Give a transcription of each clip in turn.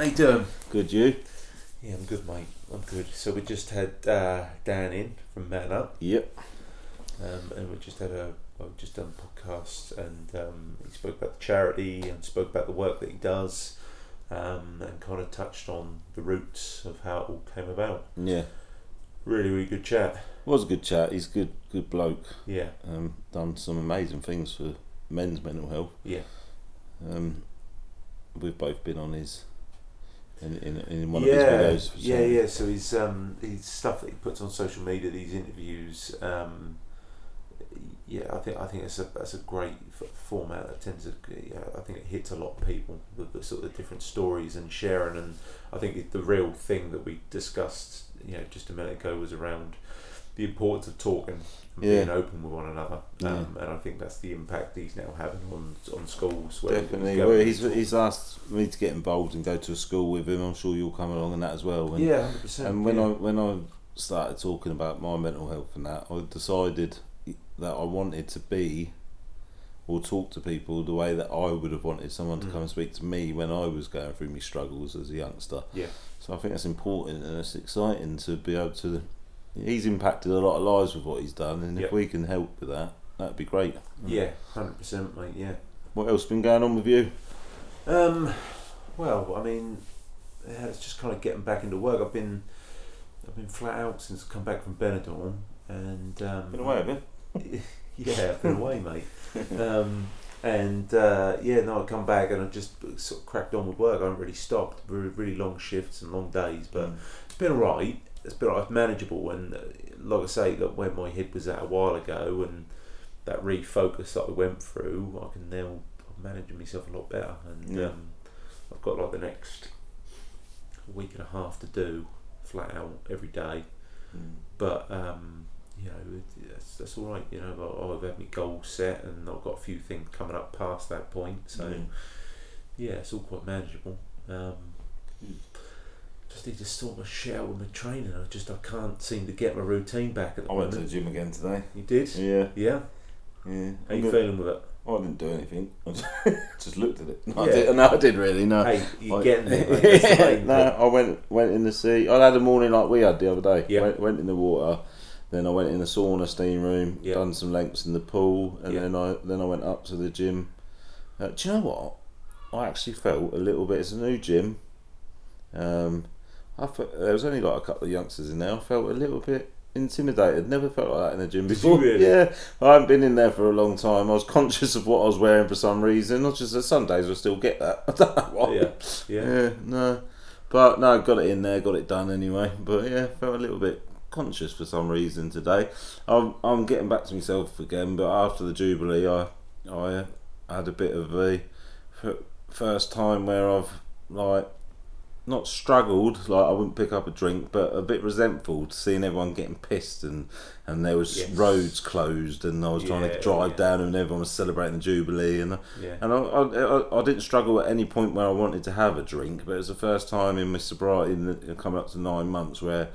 Hello, mate. How you doing? Good, you? Yeah, I'm good, mate. I'm good. So we just had uh, Dan in from Man Up, Yep. um, and we just had a well, we've just done a podcast, and um, he spoke about the charity and spoke about the work that he does, um, and kind of touched on the roots of how it all came about. Yeah. Really, really good chat. Was a good chat. He's a good, good bloke. Yeah, Um, done some amazing things for men's mental health. yeah, Um, we've both been on his in in, in one yeah, of his videos. For yeah, yeah. So his um, his stuff that he puts on social media, these interviews. Um, yeah, I think I think it's a that's a great f- format that tends to. Yeah, I think it hits a lot of people. The, the sort of different stories and sharing, and I think the real thing that we discussed, you know, just a minute ago was around the importance of talking and Yeah. being open with one another. Um, And I think that's the impact he's now having on on schools. where he's Definitely. Well, he's he's asked me to get involved and go to a school with him. I'm sure you'll come along in that as well. And, yeah, hundred percent. And when yeah. I when I started talking about my mental health and that, I decided that I wanted to be or talk to people the way that I would have wanted someone to Mm. come and speak to me when I was going through my struggles as a youngster. Yeah. So I think that's important and it's exciting to be able to. He's impacted a lot of lives with what he's done, and if we can help with that, that'd be great. Yeah, hundred percent, mate. Yeah. What else been going on with you? Um, well, I mean, yeah, it's just kind of getting back into work. I've been, I've been flat out since I come back from Benidorm, and um, Been away a bit. yeah, I've been away, mate. Um, and uh, yeah, no, I come back and I just sort of cracked on with work. I haven't really stopped. Really, really long shifts and long days, but it's been alright. It's been alright, manageable. And like I say, look, where my head was at a while ago, and that refocus that I went through, I can now I'm managing myself a lot better. And Yeah. um, I've got like the next week and a half to do flat out every day. Mm. But um, you know, that's, that's all right. You know, I- I've had my goals set, and I've got a few things coming up past that point. So Mm. yeah, it's all quite manageable. Um, Mm. Just need to sort my shit out with my training. I just I can't seem to get my routine back at the I went to the gym again today. You did? Yeah, Yeah. yeah. How I'm you feeling with it? I didn't do anything. I just looked at it. No, Yeah. I did, no, I did really. No. Hey, you I- getting there? mate. That's the no. I went went in the sea. I had a morning like we had the other day. Yeah. Went, went in the water, then I went in the sauna steam room, Yeah. done some lengths in the pool, and Yeah. then I then I went up to the gym. Uh, do you know what? I actually felt a little bit. It's a new gym. Um, I felt, there was only like a couple of youngsters in there. I felt a little bit intimidated. Never felt like that in a gym before. really? Yeah, I haven't been in there for a long time. I was conscious of what I was wearing for some reason. Not just that some days I still get that. I don't know why. Yeah. Yeah. Yeah, no. But no, got it in there, got it done anyway. But yeah, felt a little bit conscious for some reason today. I'm I'm getting back to myself again, but after the Jubilee, I I had a bit of a first time where I've like not struggled, like I wouldn't pick up a drink, but a bit resentful to seeing everyone getting pissed and and there was Yes. roads closed and I was trying to drive yeah. down and everyone was celebrating the Jubilee and Yeah. and I, I, I, I didn't struggle at any point where I wanted to have a drink, but it was the first time in my sobriety, in the, coming up to nine months, where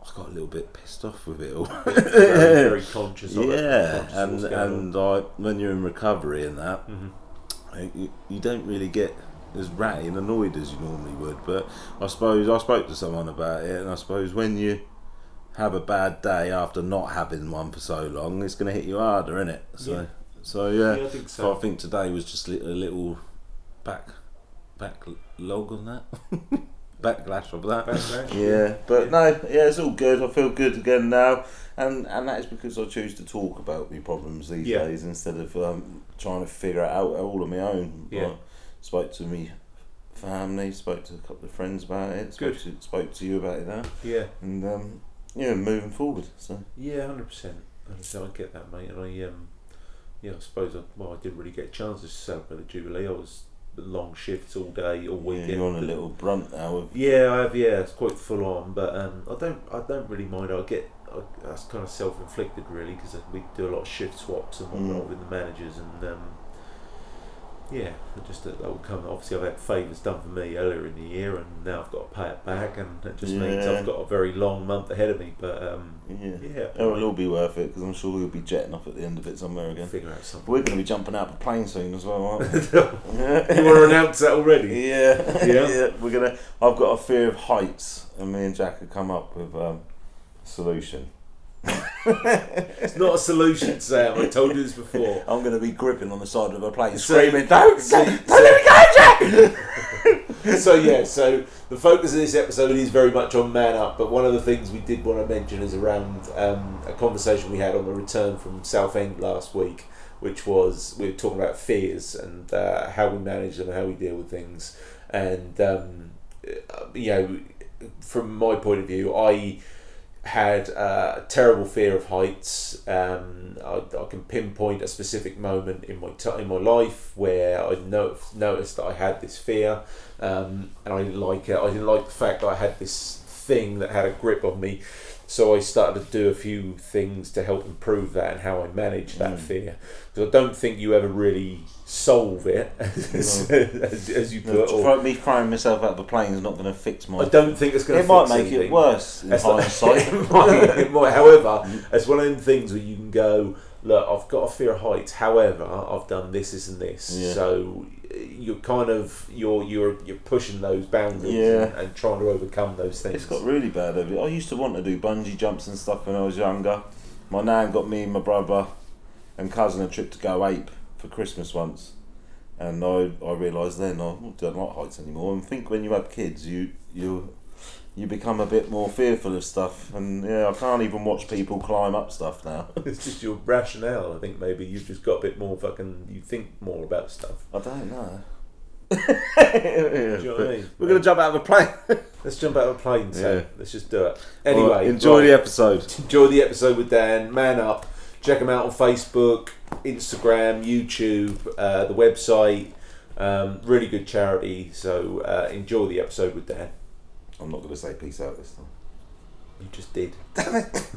I got a little bit pissed off with it all. very, very conscious of it. yeah, and on. and like when you're in recovery and that, Mhm. you, you don't really get as ratty and annoyed as you normally would. But I suppose I spoke to someone about it, and I suppose when you have a bad day after not having one for so long, it's going to hit you harder, isn't it? So, Yeah. so yeah. Yeah, I think So so. I think today was just a little back back log on that. Backlash of that. Backlash, Yeah, but no, yeah, it's all good. I feel good again now, and and that is because I choose to talk about my problems these Yeah. days instead of um, trying to figure it out all on my own. Yeah. I spoke to me family, spoke to a couple of friends about it. Spoke Good. To, spoke to you about it now, Yeah. and um, yeah, moving forward. So Yeah, hundred percent. I get that, mate. And I, um, yeah, I suppose I, well, I didn't really get a chance to celebrate the Jubilee. I was long shifts all day, all yeah, you're on a little brunt now. Of, Yeah, I have. Yeah, it's quite full on, but um, I don't. I don't really mind. I get. I, that's kind of self inflicted, really, because we do a lot of shift swaps and whatnot Mm. with the managers, and um, yeah, just that will come. Obviously, I've had favours done for me earlier in the year, and now I've got to pay it back, and it just means I've got a very long month ahead of me. But um, Yeah. yeah, Oh, it'll all be worth it because I'm sure we'll be jetting off at the end of it somewhere again. figure out something. We're going to be jumping out of a plane soon as well, aren't we? you want to announce that already? Yeah, Yeah? yeah. We're gonna. I've got a fear of heights, and me and Jack have come up with um, a solution. It's not a solution, Sam. I told you this before. I'm going to be gripping on the side of a plane, So- screaming, "Don't, so- don't, don't let me go, Jack!" so yeah, so the focus of this episode is very much on man up. But one of the things we did want to mention is around um, a conversation we had on the return from Southend last week, which was we were talking about fears and uh, how we manage them and how we deal with things. And um, uh, you know, from my point of view, I had uh, a terrible fear of heights. Um, I, I can pinpoint a specific moment in my t- in my life where I no- noticed that I had this fear, um, and I didn't like it. I didn't like the fact that I had this thing that had a grip on me. So I started to do a few things to help improve that and how I manage that Mm. fear. Because I don't think you ever really solve it, as, as, as you put. or- Throw- me throwing myself out of a plane is not going to fix my. I don't think it's going to it might fix make anything. it worse in hindsight. it, might, it might. However, it's one of them things where you can go, look, I've got a fear of heights. However, I've done this, this, and this. Yeah. So you're kind of you're you're you're pushing those boundaries Yeah. and, and trying to overcome those things. It's got really bad over it. I used to want to do bungee jumps and stuff when I was younger. My nan got me and my brother and cousin a trip to go ape for Christmas once. And I, I realised then oh, I don't like heights anymore. And think when you have kids, you you you become a bit more fearful of stuff. And yeah, I can't even watch people climb up stuff now. it's just your rationale. I think maybe you've just got a bit more fucking. You think more about stuff. I don't know. Do you know what I mean? We're gonna jump out of a plane. Let's jump out of a plane. So Yeah. let's just do it. Anyway, Right, enjoy right. the episode. enjoy the episode with Dan. Man up. Check them out on Facebook, Instagram, YouTube, uh, the website. Um, really good charity. So uh, enjoy the episode with Dan. I'm not gonna say peace out this time. You just did. Damn it.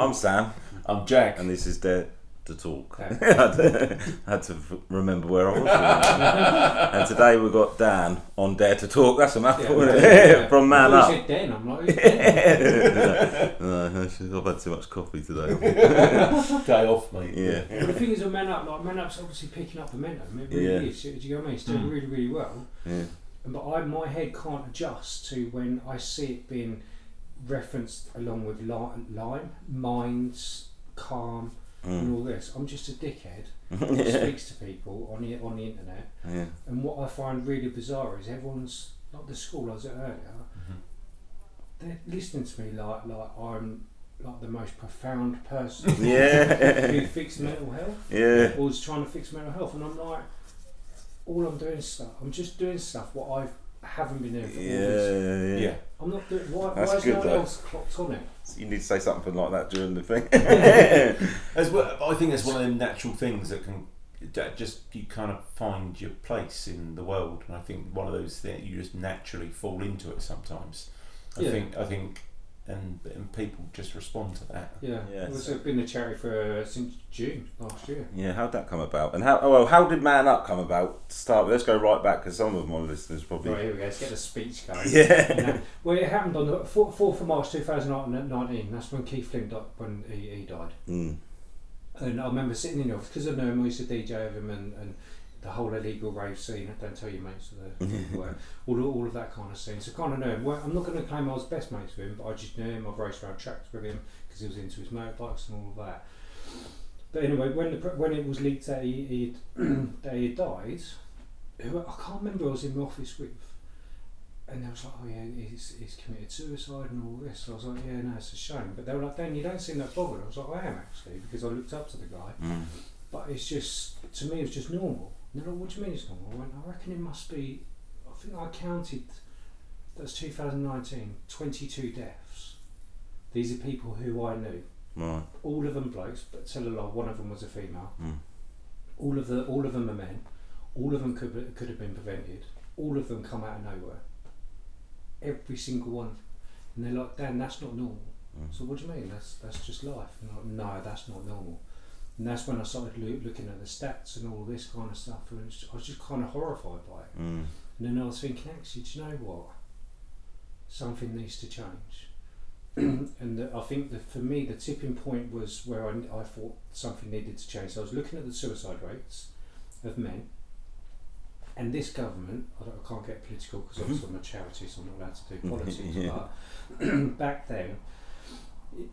I'm Sam. I'm Jack. and this is Dare to Talk. Okay. I had to f- remember where I was. and today we've got Dan on Dare to Talk. That's a mouthful, Yeah. isn't it? Yeah. From Man I Up. thought you said Den. I'm like, who's Den? no, I've had too much coffee today. Day off, mate. yeah. Well, the thing is with Man Up, like Man Up's obviously picking up momentum. It really Yeah. is. Do you know what I mean? It's doing Mm. really, really well. yeah. But I, my head can't adjust to when I see it being referenced along with li- lime, minds, calm, and Mm. all this. I'm just a dickhead that yeah. speaks to people on the on the internet. yeah. And what I find really bizarre is everyone's like the school I was at earlier. Mm-hmm. They're listening to me like like I'm like the most profound person Yeah. who fixed mental health Yeah. or was trying to fix mental health, and I'm like, all I'm doing is stuff. I'm just doing stuff what I haven't been doing for all this. Yeah. Yeah. I'm not doing. Why, That's why is good, no one though. else clocked on it? You need to say something like that during the thing. As well, I think it's one of them natural things that can that just you kind of find your place in the world, and I think one of those things you just naturally fall into it sometimes. I Yeah. think I think, and and people just respond to that. Yeah, Yeah, It's so- been a charity for uh, since June last year. yeah, how'd that come about? And how, oh, well, how did Man Up come about to start with? Let's go right back because some of my listeners probably. Right, here we go. Let's get the speech going. Yeah. No. Well, it happened on the 4th of March 2019. That's when Keith Flint died, when he, he died. Mm. And I remember sitting in the office because I know him. I used to DJ with him and, and the whole illegal rave scene. Don't tell your mates of the all, all of that kind of scene. So kind of know him. Well, I'm not going to claim I was best mates with him, but I just knew him. I've raced around tracks with him because he was into his motorbikes and all of that. But anyway, when the, when it was leaked that he that he died, who I can't remember. I was in the office with. And they was like, oh yeah, he's, he's committed suicide and all this. So I was like, yeah, no, it's a shame. But they were like, Dan, you don't seem that bothered. I was like, I am actually, because I looked up to the guy. Mm. But it's just, to me, it was just normal. And they're like, what do you mean it's normal? I went, I reckon it must be, I think I counted, that's 2019, 22 deaths. These are people who I knew. Right. All of them blokes, but tell a lie, one of them was a female. Mm. All of the, all of them are men. All of them could, could have been prevented. All of them come out of nowhere. Every single one. And they're like, Dan, that's not normal. Mm. So what do you mean? That's that's just life. Like, no, that's not normal. And that's when I started loo- looking at the stats and all this kind of stuff, and I was just kind of horrified by it. Mm. And then I was thinking, actually, do you know what? Something needs to change. and the, I think that for me, the tipping point was where I, I thought something needed to change. So I was looking at the suicide rates of men. And this government, I, don't, I can't get political because obviously I'm a charity, so I'm not allowed to do politics. Yeah. But back then, it,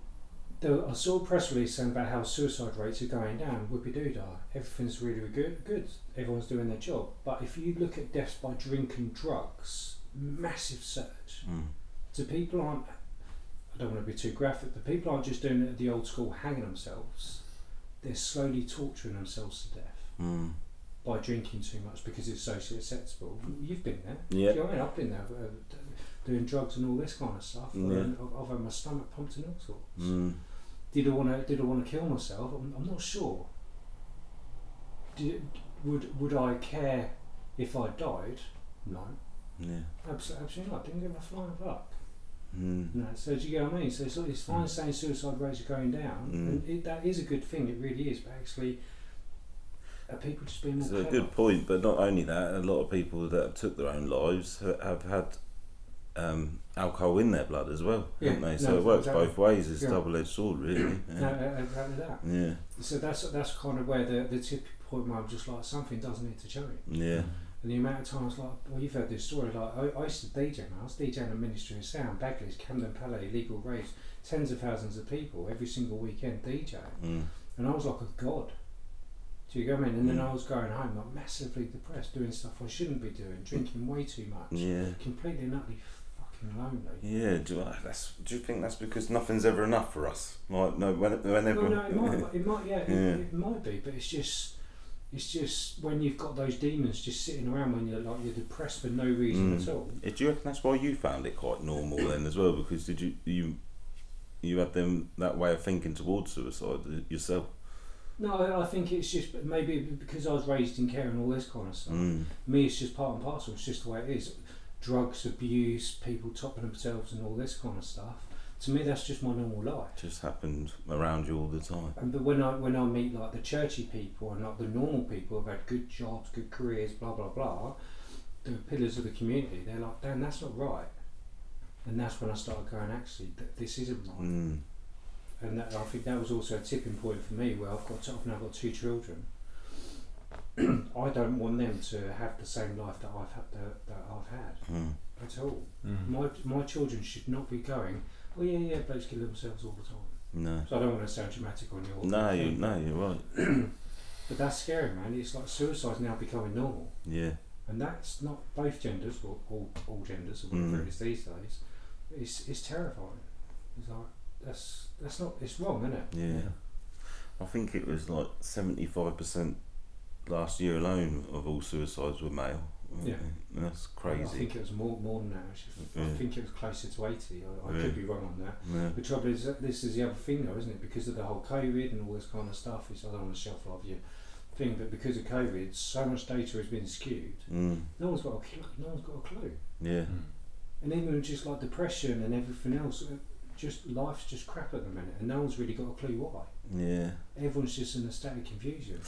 there, I saw a press release saying about how suicide rates are going down. Whoopie doo dah. Everything's really good. Good. Everyone's doing their job. But if you look at deaths by drink and drugs, massive surge. Mm. So people aren't. I don't want to be too graphic, but people aren't just doing it the old school, hanging themselves. They're slowly torturing themselves to death Mm. by drinking too much because it's socially acceptable. You've been there. Yeah. You know I mean? I've been there uh, doing drugs and all this kind of stuff. Yeah. I've, I've had my stomach pumped and all sorts. Mm. Did I want to? Did I want to kill myself? I'm, I'm not sure. Did, would Would I care if I died? No, Yeah. absolutely, absolutely not. Didn't give a flying fuck. Mm. No, so do you get what I mean? So it's, it's fine Mm. saying suicide rates are going down, Mm. and it, that is a good thing. It really is. But actually, are people just being more It's a good point, but not only that, a lot of people that have took their own lives have had um, alcohol in their blood as well, Yeah, haven't they? no, So it works exactly. both ways. It's Yeah. double-edged sword, really. Yeah. uh, exactly that. Yeah. So that's that's kind of where the the tipping point where I'm just like something does need to change. Yeah. And the amount of times, like, well, you've heard this story. Like, I, I used to DJ. Man. I was DJing a Ministry of Sound, Bagley's, Camden Palais, Legal Raves, tens of thousands of people every single weekend DJing. Mm. And I was like a god. Do you get what I mean? And then Mm. I was going home like massively depressed, doing stuff I shouldn't be doing, drinking way too much, Yeah. completely and utterly fucking lonely. Yeah, do you, that's, do you think that's because nothing's ever enough for us? Like, no, when, whenever. Well, no, it might, it might, yeah, Yeah. It, it might be, but it's just, it's just when you've got those demons just sitting around when you're like you're depressed for no reason Mm. at all. Eh, Do you reckon that's why you found it quite normal then as well? Because did you you you had them that way of thinking towards suicide yourself? No, I, I think it's just maybe because I was raised in care and all this kind of stuff. Mm. Me, it's just part and parcel. It's just the way it is. Drugs, abuse, people topping themselves, and all this kind of stuff. To me, that's just my normal life. Just happened around you all the time. And but when I when I meet like the churchy people and like the normal people who've had good jobs, good careers, blah blah blah, the pillars of the community, they're like, damn, that's not right. And that's when I started going, actually, th- this isn't right. Mm. And that, I think that was also a tipping point for me, where I've got I've now got two children. I don't want them to have the same life that I've had that, that I've had Mm. at all. Mm. My my children should not be going. Oh yeah, yeah, blokes kill themselves all the time. No. So I don't want to sound dramatic on your. No, you, no, you're right. But that's scary, man. It's like suicide's now becoming normal, Yeah. and that's not both genders or all, all genders or whatever Mm. it is these days. It's it's terrifying. It's like that's that's not it's wrong, isn't it? Yeah. I think it was like 75% last year alone of all suicides were male. Yeah. That's crazy. I think it was more more than that. Actually. I Yeah. think it was closer to eighty. I, I Yeah. could be wrong on that. Yeah. The trouble is that this is the other thing though, isn't it? Because of the whole COVID and all this kind of stuff. It's I don't want to shelf life your thing, but because of COVID, so much data has been skewed. Mm. No one's got a clue. No one's got a clue. Yeah. And even with just like depression and everything else, uh, just life's just crap at the minute, and no one's really got a clue why. Yeah. Everyone's just in a state of confusion.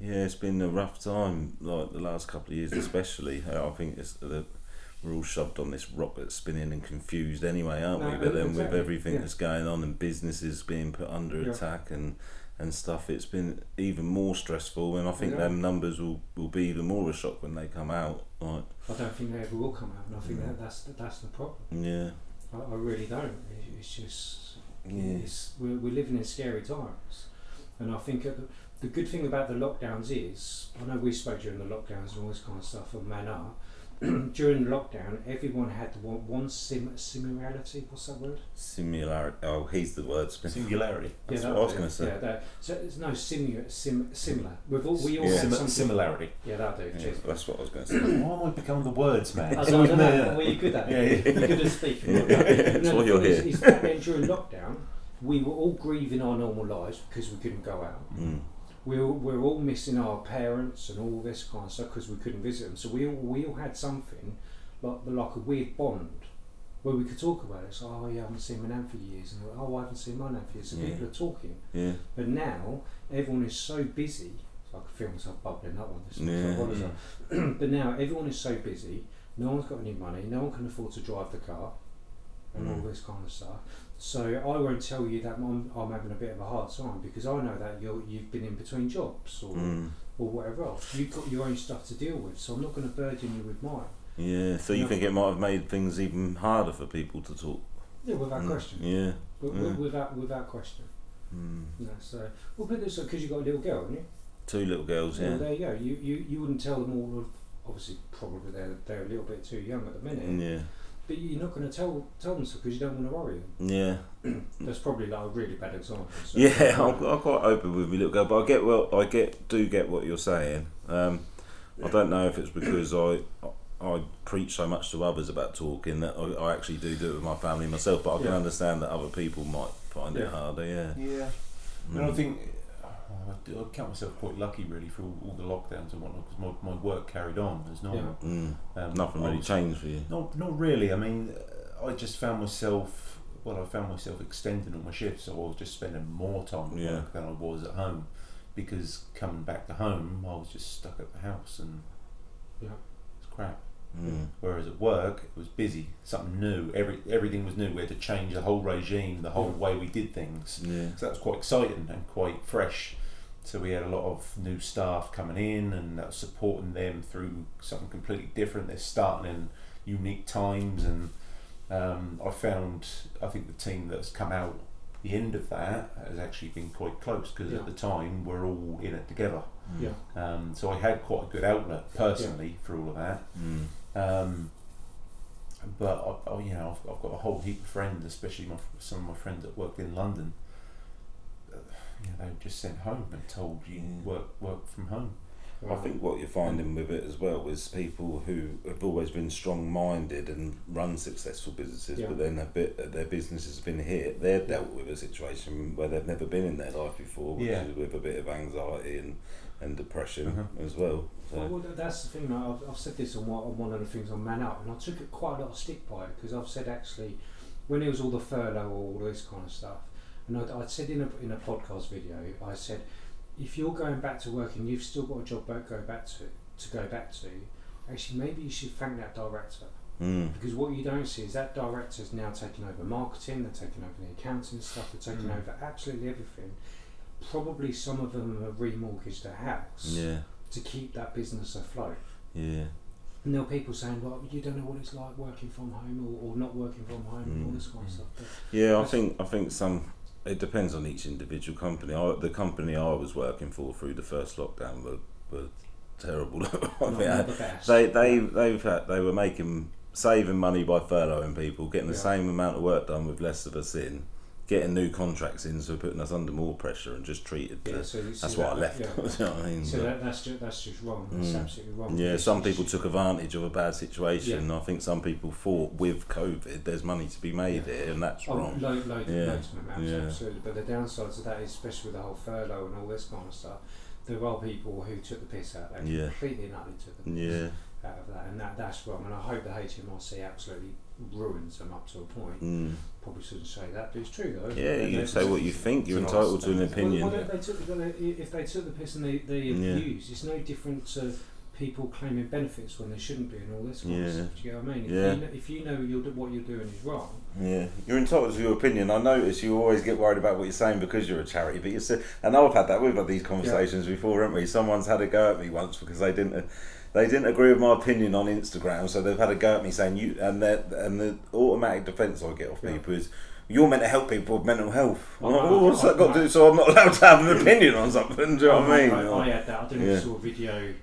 Yeah, it's been a rough time, like the last couple of years, especially. Uh, I think it's the, we're all shoved on this rock that's spinning and confused anyway, aren't we? But then with everything yeah. that's going on and businesses being put under Yeah. attack and and stuff, it's been even more stressful. And I think Yeah. them numbers will, will be even more a shock when they come out. Like, I don't think they ever will come out, and I think that that's the, that's the problem. yeah, I, I really don't. It's just yeah, it's, we're, we're living in scary times, and I think at the, the good thing about the lockdowns is I know we spoke during the lockdowns and all this kind of stuff on Man Up. during the lockdown, everyone had one, one sim, similarity. What's that word? similar. Oh, he's the word. Singularity. That's that what I was yeah, going to say. Yeah, that, so it's no similar, sim, similar. We've all, we all Yeah. had Simi- something. similarity. Yeah, that'll do. Yeah, that's what I was going to say. Why am I becoming the words man? I was like, I don't know. Well, you're good at it. Yeah, You're good at speaking. Yeah. That's No, why you're thing is- here. is back during lockdown, we were all grieving our normal lives because we couldn't go out. Mm. We were, we were all missing our parents and all this kind of stuff because we couldn't visit them. So we all, we all had something like like a weird bond where we could talk about it. It's like, oh yeah, I haven't seen my nan for years, and like, oh I haven't seen my nan for years. So Yeah. people are talking, Yeah. but now everyone is so busy. So I can feel myself bubbling up on this. so Yeah. I but now everyone is so busy. No one's got any money. No one can afford to drive the car, and all Mm. this kind of stuff. So I won't tell you that I'm, I'm having a bit of a hard time because I know that you're, you've been in between jobs or, Mm. or whatever else. You've got your own stuff to deal with, so I'm not going to burden you with mine. Yeah. So you think it might have made things even harder for people to talk? Yeah, without Mm. question. Yeah. Wi- Yeah. Without without question. Mm. No, so well, put this because you've got a little girl, haven't you? Two little girls. Well, Yeah. there you go. You, you you wouldn't tell them all of. Obviously, probably they're they're a little bit too young at the minute. Yeah. But you're not going to tell tell them so because you don't want to worry them. Yeah. That's probably like a really bad example. So Yeah, I'm, I'm quite open with my little girl, but I get well. I get do get what you're saying. Um, I don't know if it's because I I preach so much to others about talking that I, I actually do do it with my family myself. But I can Yeah. understand that other people might find Yeah. it harder. Yeah. Yeah. Mm. And I think I do- I count myself quite lucky really for all, all the lockdowns and whatnot because my, my work carried on as normal. Mm. Um, Nothing really was- changed for you. Not not really. I mean, uh, I just found myself. Well, I found myself extending on my shifts, so I was just spending more time at Yeah. work than I was at home, because coming back to home, I was just stuck at the house and Yeah. it's crap. Mm. Whereas at work, it was busy, something new. Every everything was new. We had to change the whole regime, the whole way we did things. Yeah. So that was quite exciting and quite fresh. So we had a lot of new staff coming in and that was supporting them through something completely different. They're starting in unique times and um, I found I think the team that's come out the end of that has actually been quite close because Yeah. at the time we're all in it together. Yeah. Um, so I had quite a good outlet personally for all of that. Mm. Um, but I, I, you know, I've, I've got a whole heap of friends, especially my, some of my friends that worked in London. You know, they were just sent home and told you Yeah. work work from home. I think what you're finding with it as well is people who have always been strong-minded and run successful businesses, Yeah. but then a bit their business has been hit. They've dealt with a situation where they've never been in their life before, which Yeah. is with a bit of anxiety and, and depression Uh-huh. as well. So Well, well, that's the thing. I've, I've said this on one, on one of the things on Man Up, and I took it quite a lot of stick by it because I've said actually, when it was all the furlough or all this kind of stuff, and I'd, I'd said in a in a podcast video, I said, if you're going back to work and you've still got a job back, go back to to go back to, actually maybe you should thank that director mm, because what you don't see is that director's now taking over marketing, they're taking over the accounting stuff, they're taking Mm. over absolutely everything. Probably some of them have remortgaged their house yeah, to keep that business afloat. yeah, And there are people saying, well, you don't know what it's like working from home or, or not working from home and all Mm. this kind of stuff. But yeah. I think I think some. It depends on each individual company. I, the company I was working for through the first lockdown were, were terrible. I think not uh, the. They they they've had, they were making saving money by furloughing people, getting the Yeah. same amount of work done with less of us in, getting new contracts in, so putting us under more pressure and just treated. yeah, so that's why I left. Yeah. you know what I mean? So that, that's just that's just wrong. That's Mm. absolutely wrong. yeah, some people took advantage of a bad situation. I think some people thought with COVID, there's money to be made Yeah. here, and that's Oh, wrong. load, load, Yeah. loads of amounts, Yeah. absolutely. But the downsides of that, is, especially with the whole furlough and all this kind of stuff, there are people who took the piss out. They Yeah. completely and utterly took the piss Yeah, out of that, and that that's wrong. And I hope the HMRC absolutely ruins them up to a point. mm. Probably shouldn't say that, but it's true though. yeah. You can say what you think. You're entitled to an opinion. well, they took, if they took the piss and they, they Yeah. abused, it's no different to people claiming benefits when they shouldn't be and all this Yeah. stuff. Do you get what I mean? If, Yeah. you know, if you know you're, what you're doing is wrong, Yeah, you're entitled to your opinion. I notice you always get worried about what you're saying because you're a charity, but you I know I've had that. We've had these conversations before, haven't we? Someone's had a go at me once because they didn't. They didn't agree with my opinion on Instagram, so they've had a go at me saying you and the and the automatic defence I get off Yeah. people is you're meant to help people with mental health. Oh, no, what's that got to do? So I'm not allowed to have an opinion on something. Do you know what I mean? I, I had that. I don't know if you saw a video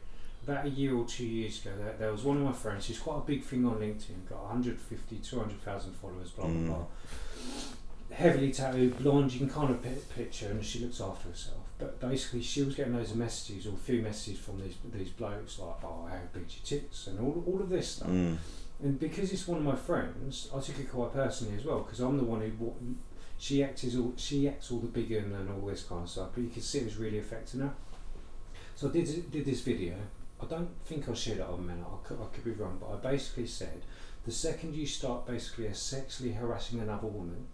about a year or two years ago. There, there was one of my friends. She's quite a big thing on LinkedIn. Got 150, 200,000 followers. Blah blah Mm. blah. Heavily tattooed, blonde. You can kind of pi- picture, and she looks after herself. But basically, she was getting loads of messages, or a few messages from these these blokes, like, "Oh, how big's your tits?" and all all of this stuff. Mm. And because it's one of my friends, I took it quite personally as well because I'm the one who she acts as all she acts all the big and, and all this kind of stuff. But you can see it was really affecting her. So I did did this video. I don't think I shared it on Minute. I could, I could be wrong, but I basically said The second you start basically sexually harassing another woman,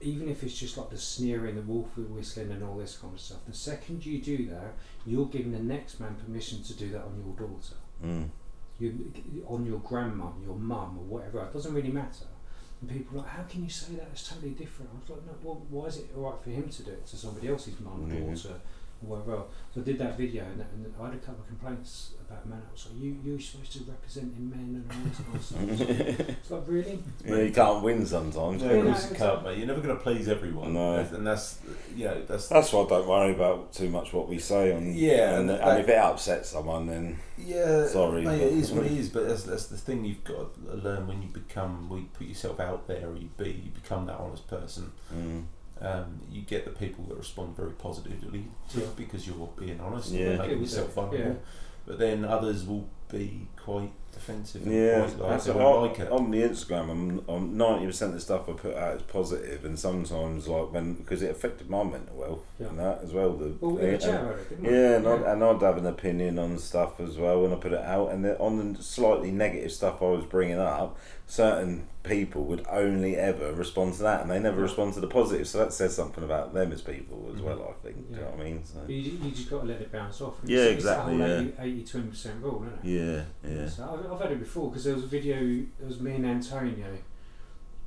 even if it's just like the sneering, the wolf whistling, and all this kind of stuff, the second you do that, you're giving the next man permission to do that on your daughter, Mm. you, on your grandma, your mum, or whatever. It doesn't really matter. And people are like, how can you say that? It's totally different. I was like, no, well, why is it alright for him to do it to somebody else's mum, Yeah. daughter, or whatever? So I did that video, and, and I had a couple of complaints about men. I was like, you, you're supposed to represent in men and all this kind of stuff. It's like- really? Yeah, you can't win sometimes. Yeah, Yeah, of course you can't, mate. You're never going to please everyone. No. And that's you know that's That's why I don't worry about too much what we say on. Yeah, and, and and if it upsets someone, then yeah. Sorry, mate, but- it is what it is. But that's, that's the thing you've got to learn when you become, when you put yourself out there, or you be, you become that honest person. mm, Um, you get the people that respond very positively to Yeah. it because you're being honest Yeah. and making Yeah, yourself vulnerable. yeah. But then others will be quite defensive. And yeah. quite like, that's they it. on, like it. on the Instagram, I'm, I'm ninety percent of the stuff I put out is positive, and sometimes like when because it affected my mental health Yeah. and that as well. The, Well, we had a yeah, chat about it, didn't we? Yeah, and, I'd, and I'd have an opinion on stuff as well when I put it out. And the, on the slightly negative stuff I was bringing up, certain people would only ever respond to that, and they never Yeah. respond to the positive. So that says something about them as people as Mhm. well. I think. Do you know what I mean? So, You, you just got to let it bounce off. Yeah, It's- exactly, It's yeah. the whole 80, 80 20% rule, isn't it? yeah, yeah. So I've, I've had it before because there was a video. It was me and Antonio.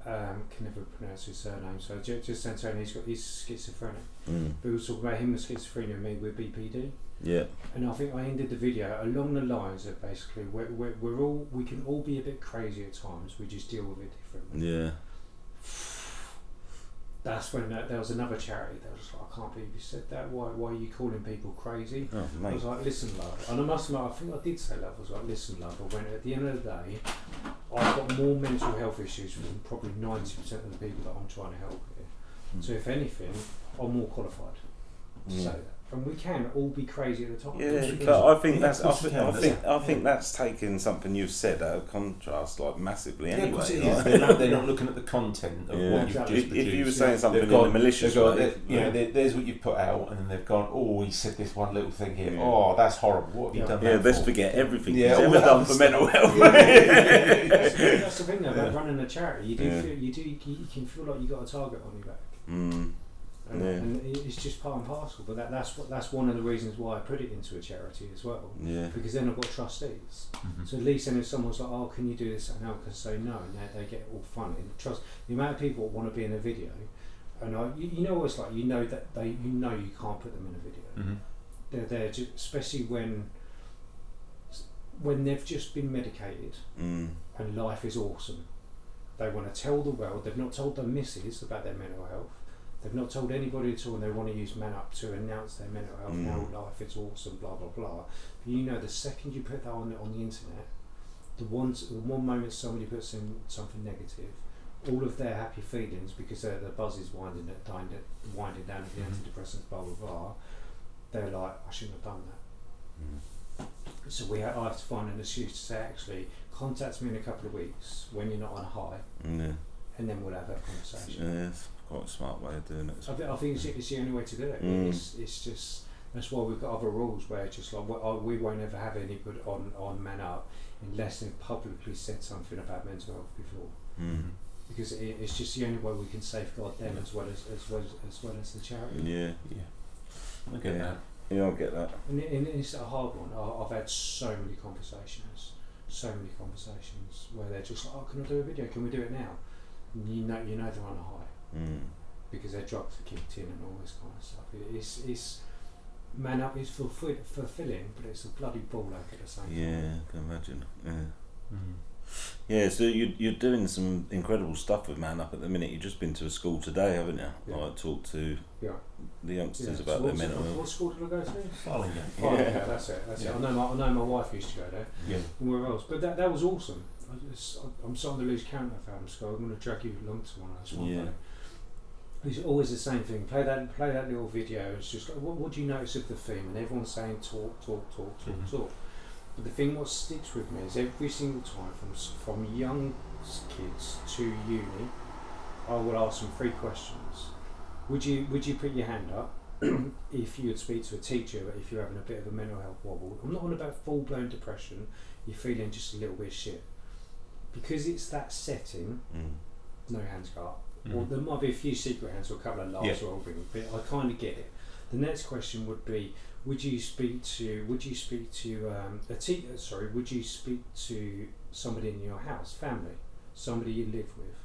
Um, can never pronounce his surname, so ju- just Antonio. He's got he's schizophrenic. Mm, we was talking about him with schizophrenia and me with BPD. Yeah. And I think I ended the video along the lines of basically we're, we're, we're all we can all be a bit crazy at times. We just deal with it differently. Yeah. That's when uh, there was another charity that was like, I can't believe you said that. Why why are you calling people crazy? Oh, I was like, listen, love. And I must admit, I think I did say love. I was like, listen, love. But when at the end of the day, I've got more mental health issues than probably 90% of the people that I'm trying to help here. Mm. So if anything, I'm more qualified to Mm. say that. And we can all be crazy at the time. Yeah, Because- but I think that's of I course think, I think I that's- think that's taking something you've said out of contrast like massively Yeah, anyway. of like- They're not, they're not looking at the content of Yeah. what you've Exactly. just if, if you were produced. saying something They've in gone- a malicious they've gone, way, they- you know, there- there's what you've put out, and then they've gone, oh, he said this one little thing here. Yeah. Oh, that's horrible. What have you Yeah. done yeah, that let's for? forget everything Yeah, he's all ever done for mental health. that's, that's the thing though about running a charity. You do feel you do you, you can feel like you have got a target on your back. Mm. And, Yeah. and it's just part and parcel. But that, that's what that's one of the reasons why I put it into a charity as well. yeah. Because then I've got trustees. Mhm. So at least then if someone's like, oh, can you do this? And I can say no, and they, they get all funny. And trust the amount of people want to be in a video, and I, you, you know what it's like. You know that they, you know you can't put them in a video. Mhm. They're there, just, especially when, when they've just been medicated Mm, and life is awesome. They want to tell the world. They've not told their missus about their mental health. They've not told anybody at all, and they want to use Man Up to announce their mental health. Mm. Now life is awesome, blah blah blah. But you know, the second you put that on the, on the internet, the ones the one moment somebody puts in something negative, all of their happy feelings because their the buzz is winding it, winding, winding down with the Mhm. antidepressants, blah blah blah. They're like, I shouldn't have done that. mm. So we ha- I have to find an excuse to say, actually, contact me in a couple of weeks when you're not on a high, Yeah. and then we'll have that conversation. yeah, it's quite a smart way of doing it. I, thi- I think it's, it's the only way to do it. Mm. It's, it's just that's why we've got other rules where it's just like we, oh, we won't ever have anybody on on Man Up unless they've publicly said something about mental health before, Mm. because it, it's just the only way we can safeguard them as well as as well as, as, well as the charity. Yeah, Yeah. I get Yeah. that. yeah, I get that. And, it, and it's a hard one. I, I've had so many conversations, so many conversations where they're just like, "Oh, can I do a video? Can we do it now?" And you know, you know they're on a high Mm. because their drugs are kicked in and all this kind of stuff. It, it's it's man up is fulfill, fulfilling, but it's a bloody ball ache at the same Yeah, time. I can imagine. Yeah. Mhm. Yeah, so you, you're doing some incredible stuff with Man Up at the minute. You've just been to a school today, haven't you? Yeah. Like, talked to Yeah. the youngsters Yeah. about so their what's- mental what, health. what school did I go to? Farlingham. Oh, Yeah. yeah, that's it. That's Yeah. it. I know my I know my wife used to go there. Yeah. And where else? But that that was awesome. I just, I- I'm starting to lose count of Adam School. I'm going to drag you along to one of those one Yeah. day. It's always the same thing. Play that, play that little video. It's just like, what, what do you notice of the theme? And everyone's saying talk, talk, talk, talk, Mhm. talk. But the thing what sticks with me is every single time from from young kids to uni, I will ask them three questions. Would you would you put your hand up if you would speak to a teacher if you're having a bit of a mental health wobble? I'm not on about full blown depression. You're feeling just a little bit shit. because it's that setting, Mm. no hands go up. Mm. there might be a few secret hands or a couple of laughs Yeah. or everything, but I kind of get it. The next question would be: Would you speak to? Would you speak to um, a te- uh, Sorry, would you speak to somebody in your house, family, somebody you live with?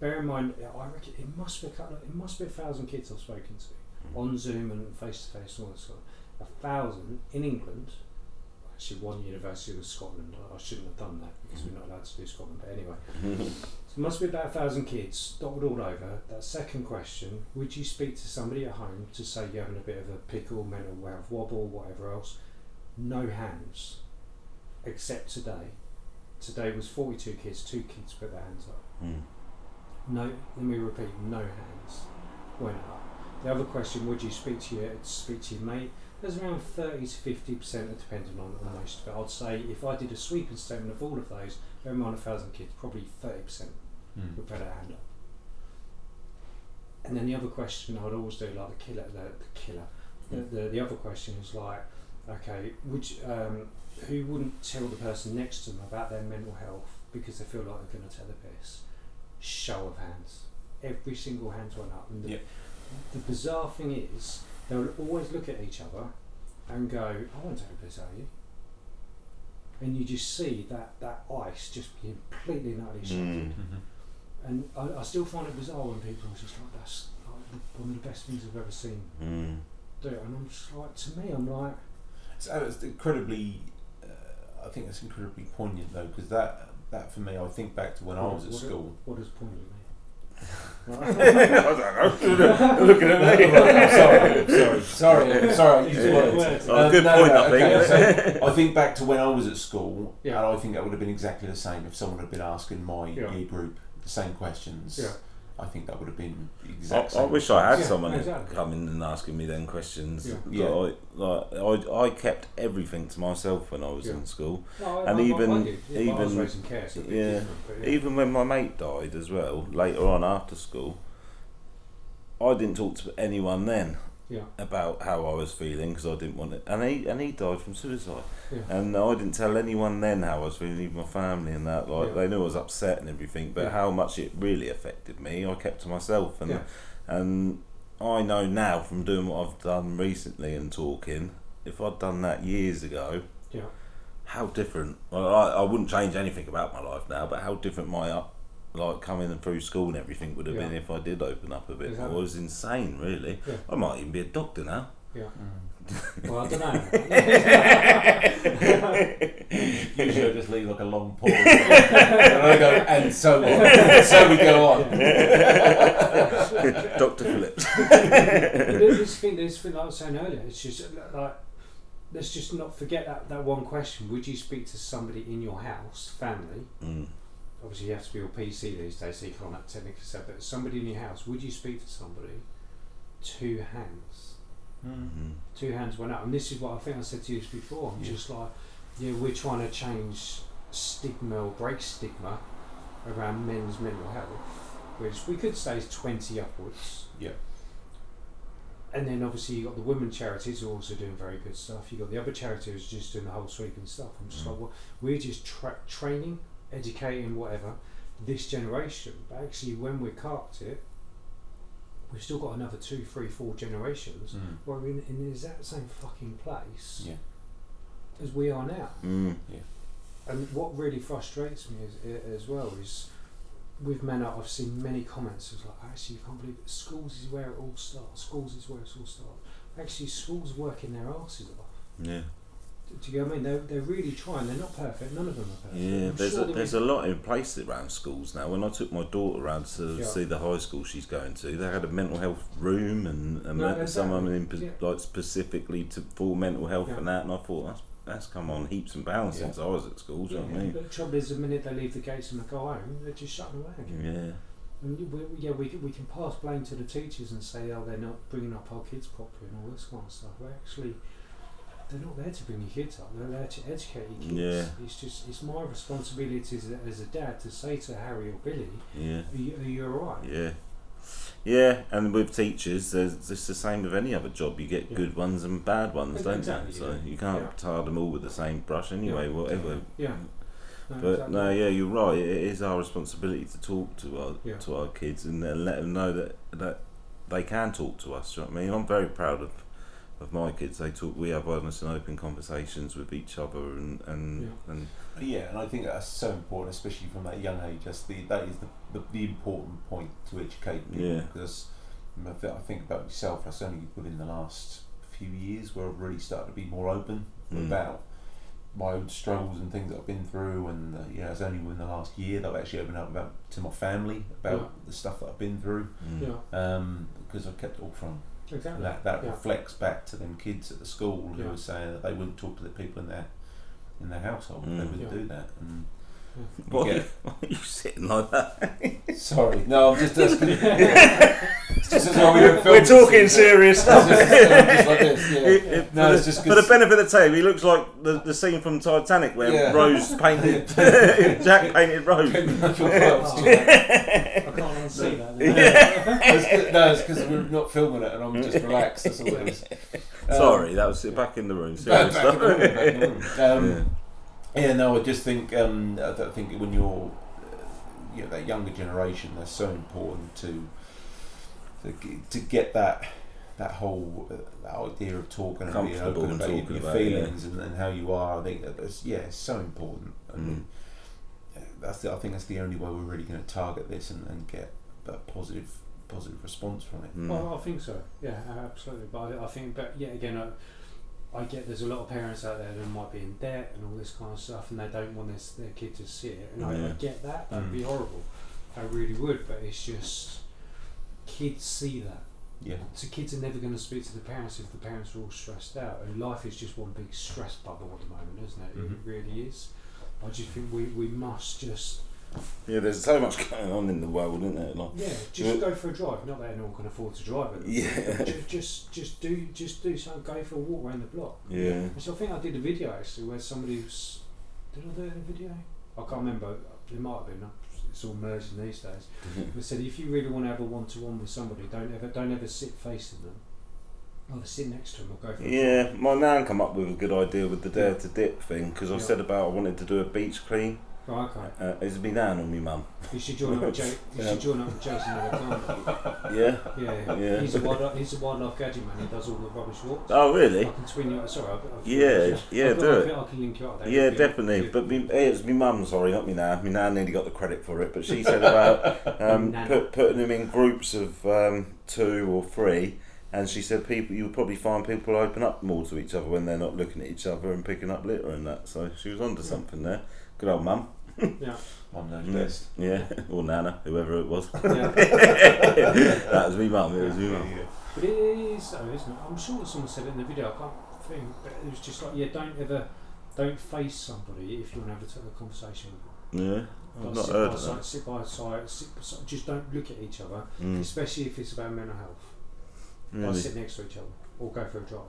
Bear in mind, I reckon it must be a couple. Of, it must be a thousand kids I've spoken to on Zoom and face to face, and all this sort. of- A thousand in England. Actually, one university was Scotland. I- shouldn't have done that because we're not allowed to do Scotland. But anyway, so it must be about a thousand kids dotted all over. That second question: Would you speak to somebody at home to say you're having a bit of a pickle, mental health wobble, whatever else? No hands, except today. Today was 42 kids. Two kids put their hands up. Mm. No, let me repeat, no hands went up. The other question, would you speak to your speak to your mate? There's around thirty to fifty percent depending on, on most of it. I'd say if I did a sweeping statement of all of those, bear in mind a thousand kids, probably thirty percent Mm. would put their hand. And then the other question I'd always do, like the killer, the, the killer. The, the, the other question is like, okay, would you, um, who wouldn't tell the person next to them about their mental health because they feel like they're going to tell the piss? Show of hands. Every single hand went up. And the, Yep. the bizarre thing is, they'll always look at each other and go, I won't take a piss out of you. And you just see that, that ice just completely and utterly shattered. Mm. Mhm. And I, I still find it bizarre when people are just like, that's like the, one of the best things I've ever seen Mm. do it. And I'm just like, to me, I'm like, So it's incredibly. Uh, I think it's incredibly poignant though, because that that for me, I think back to when I was at what- school. what does point at me? Looking at me. I'm sorry, I'm sorry, sorry, sorry. I used words. words. Oh, good no, point, no, I okay, think. so I think back to when I was at school, Yeah. and I think that would have been exactly the same if someone had been asking my Yeah. year group the same questions. Yeah. I think that would have been the I, I wish I had Yeah, someone exactly. coming and asking me then questions. Yeah. Yeah. I, like, I, I kept everything to myself when I was Yeah. in school. No, And I- I- even- I did. Yeah, but I was even- raising care, so yeah, yeah. Even when my mate died as well, later on after school, I didn't talk to anyone then Yeah. about how I was feeling because I didn't want it. And he and he died from suicide. Yeah. And I didn't tell anyone then how I was feeling, even my family and that. Like Yeah. they knew I was upset and everything, but how much it really affected me, I kept to myself. And and I know now from doing what I've done recently and talking, if I'd done that years ago, Yeah. how different. Well, I, I wouldn't change anything about my life now, but how different my up, like coming and through school and everything would have Yeah. been if I did open up a bit Exactly. more. It was insane, really. Yeah. I might even be a doctor now. Yeah. Mm. Well, I don't know. Usually I just leave like a long pause. and I go, and so on. so we go on. Dr. Phillips. this thing, this thing, like I was saying earlier, it's just like let's just not forget that, that one question. Would you speak to somebody in your house, family? Mm. Obviously, you have to be all PC these days, so you can't have technically say, but somebody in your house, would you speak to somebody? Two hands. Mm. Two hands went up. And this is what I think I said to you before. I'm Yeah. just like, yeah, we're trying to change stigma or break stigma around men's mental health, which we could say is 20 upwards. Yeah. And then obviously you've got the women charities who are also doing very good stuff. You've got the other charities just doing the whole sweeping stuff. I'm just Mm. like, well, we're just tra- training, educating, whatever, this generation. But actually, when we're carped it, we've still got another two, three, four generations Mm. where we're in, in the exact same fucking place Yeah. as we are now. Mm. And what really frustrates me is, i- as well is with men, I've seen many comments of like, actually, you can't believe it. Schools is where it all starts. Schools is where it all starts. Actually, schools working their asses off. Yeah. Do you get what I mean? They're, they're really trying. They're not perfect. None of them are perfect. Yeah, I'm there's sure a, there's a lot in place around schools now. When I took my daughter around to Yeah. see the high school she's going to, they had a mental health room and, and No, that- someone exactly. in, Yeah. like specifically to for mental health Yeah. and that. And I thought that's that's come on heaps and bounds since I was at school. Do you know what I mean? But the trouble is, the minute they leave the gates and they go home, they're just shutting away again. Yeah. And we, we- yeah, we, can- we can pass blame to the teachers and say, oh, they're not bringing up our kids properly and all this kind of stuff. But actually, they're not there to bring your kids up. They're there to educate your kids. Yeah. It's just it's my responsibility as a, as a dad to say to Harry or Billy, Yeah. are you, are you alright? Yeah. Yeah, and with teachers, there's it's the same with any other job. You get Yeah. good ones and bad ones, don't Exactly, you? So yeah. you can't Yeah. tar them all with the same brush anyway. Whatever. Yeah. No, But exactly. no, yeah, you're right. It is our responsibility to talk to our to our kids and then let them know that that they can talk to us. You know I mean? I'm very proud of of my kids. They talk. We have honest and open conversations with each other, and and Yeah. and Yeah, and I think that's so important, especially from that young age. That's the that is the, the, the important point to educate people. Yeah. Because I thi- I think about myself. That's only within the last few years where I've really started to be more open Mm. about my own struggles and things that I've been through. And uh, yeah, it's only within the last year that I've actually opened up about to my family about Yeah. the stuff that I've been through. mm. Yeah, Um, because I've kept it all from exactly. and that that yeah. reflects back to them kids at the school who Yeah. were saying that they wouldn't talk to the people in their in their household. They Mm. wouldn't Yeah. do that. And Why, Yeah. why are you sitting like that? sorry, no, I'm just asking. it's just as well we don't film We're talking it's- serious. it's just- I'm just like this, yeah. It- it- No, for, it's the, just for the 'cause- benefit of the tape, he looks like the, the scene from Titanic where Yeah. Rose painted Jack painted Rose. Michael Phelps. I can't unsee that. It's 'cause- no, it's because we're not filming it and I'm just relaxed. That's all it is. Um, Sorry, that was back in the room. Back, Serious back in the room, back in the room. Um, Yeah. Yeah, no, I just think um, I th- think when you're, uh, you know, that younger generation, they're so important to to, to get that that whole uh, that idea of talking and being Comfortable open about your, talking your about it, yeah. feelings and, and how you are. I think that that's, yeah, it's so important. And uh, that's the, I think that's the only way we're really going to target this and, and get a positive positive response from it. Mm. Well, I think so. Yeah, absolutely. But I, I think, but yet again, I, I get there's a lot of parents out there that might be in debt and all this kind of stuff, and they don't want their, their kid to see it. And I, I get that. That'd Mm. be horrible. I really would. But it's just kids see that. Yeah, So kids are never going to speak to the parents if the parents are all stressed out. And life is just one big stress bubble at the moment, isn't it? Mhm. It really is. I just think we, we must just Yeah, there's so much going on in the world, isn't there? Like, yeah just go for a drive. Not that anyone can afford to drive it. Yeah. Just, just just do just do something. Go for a walk around the block. yeah. And So I think I did a video actually where somebody was. Did I do it in a video? I can't remember. It might have been. It's all merging these days. But said if you really want to have a one to one with somebody, don't ever don't ever sit facing them. Either sit next to them or go for a Yeah, my nan come up with a good idea with the dare to dip thing because I Yeah. said about I wanted to do a beach clean. Right, okay. Uh, is it me nan or me mum? You should join up with, ja- you Yeah. should join up with Jason Alexander. Yeah. Yeah, Yeah. He's, a wildlife, he's a wildlife gadget man. He does all the rubbish walks. Oh really? I can twin you. Sorry, I'll, I'll Yeah, yeah, I've do it. I can link you up there. Yeah, definitely. But me, eh, it's my mum, sorry, not me nan. Me nan nearly got the credit for it, but she said about um, put, putting them in groups of um, two or three, and she said people you'll probably find people open up more to each other when they're not looking at each other and picking up litter and that. So she was onto Yeah. something there. Good old mum. yeah, Mum knows best. Yeah, or Nana, whoever it was. yeah. that was me mum. It was me mum. But it is though, isn't it? I'm sure someone said it in the video. I can't think, but it was just like, yeah, don't ever, don't face somebody if you want to have a, t- a conversation with them. Yeah, I've Like, not sit heard by of side, that. sit by side, sit beside, just don't look at each other, Mm. especially if it's about mental health. Like sit next to each other or go for a drive.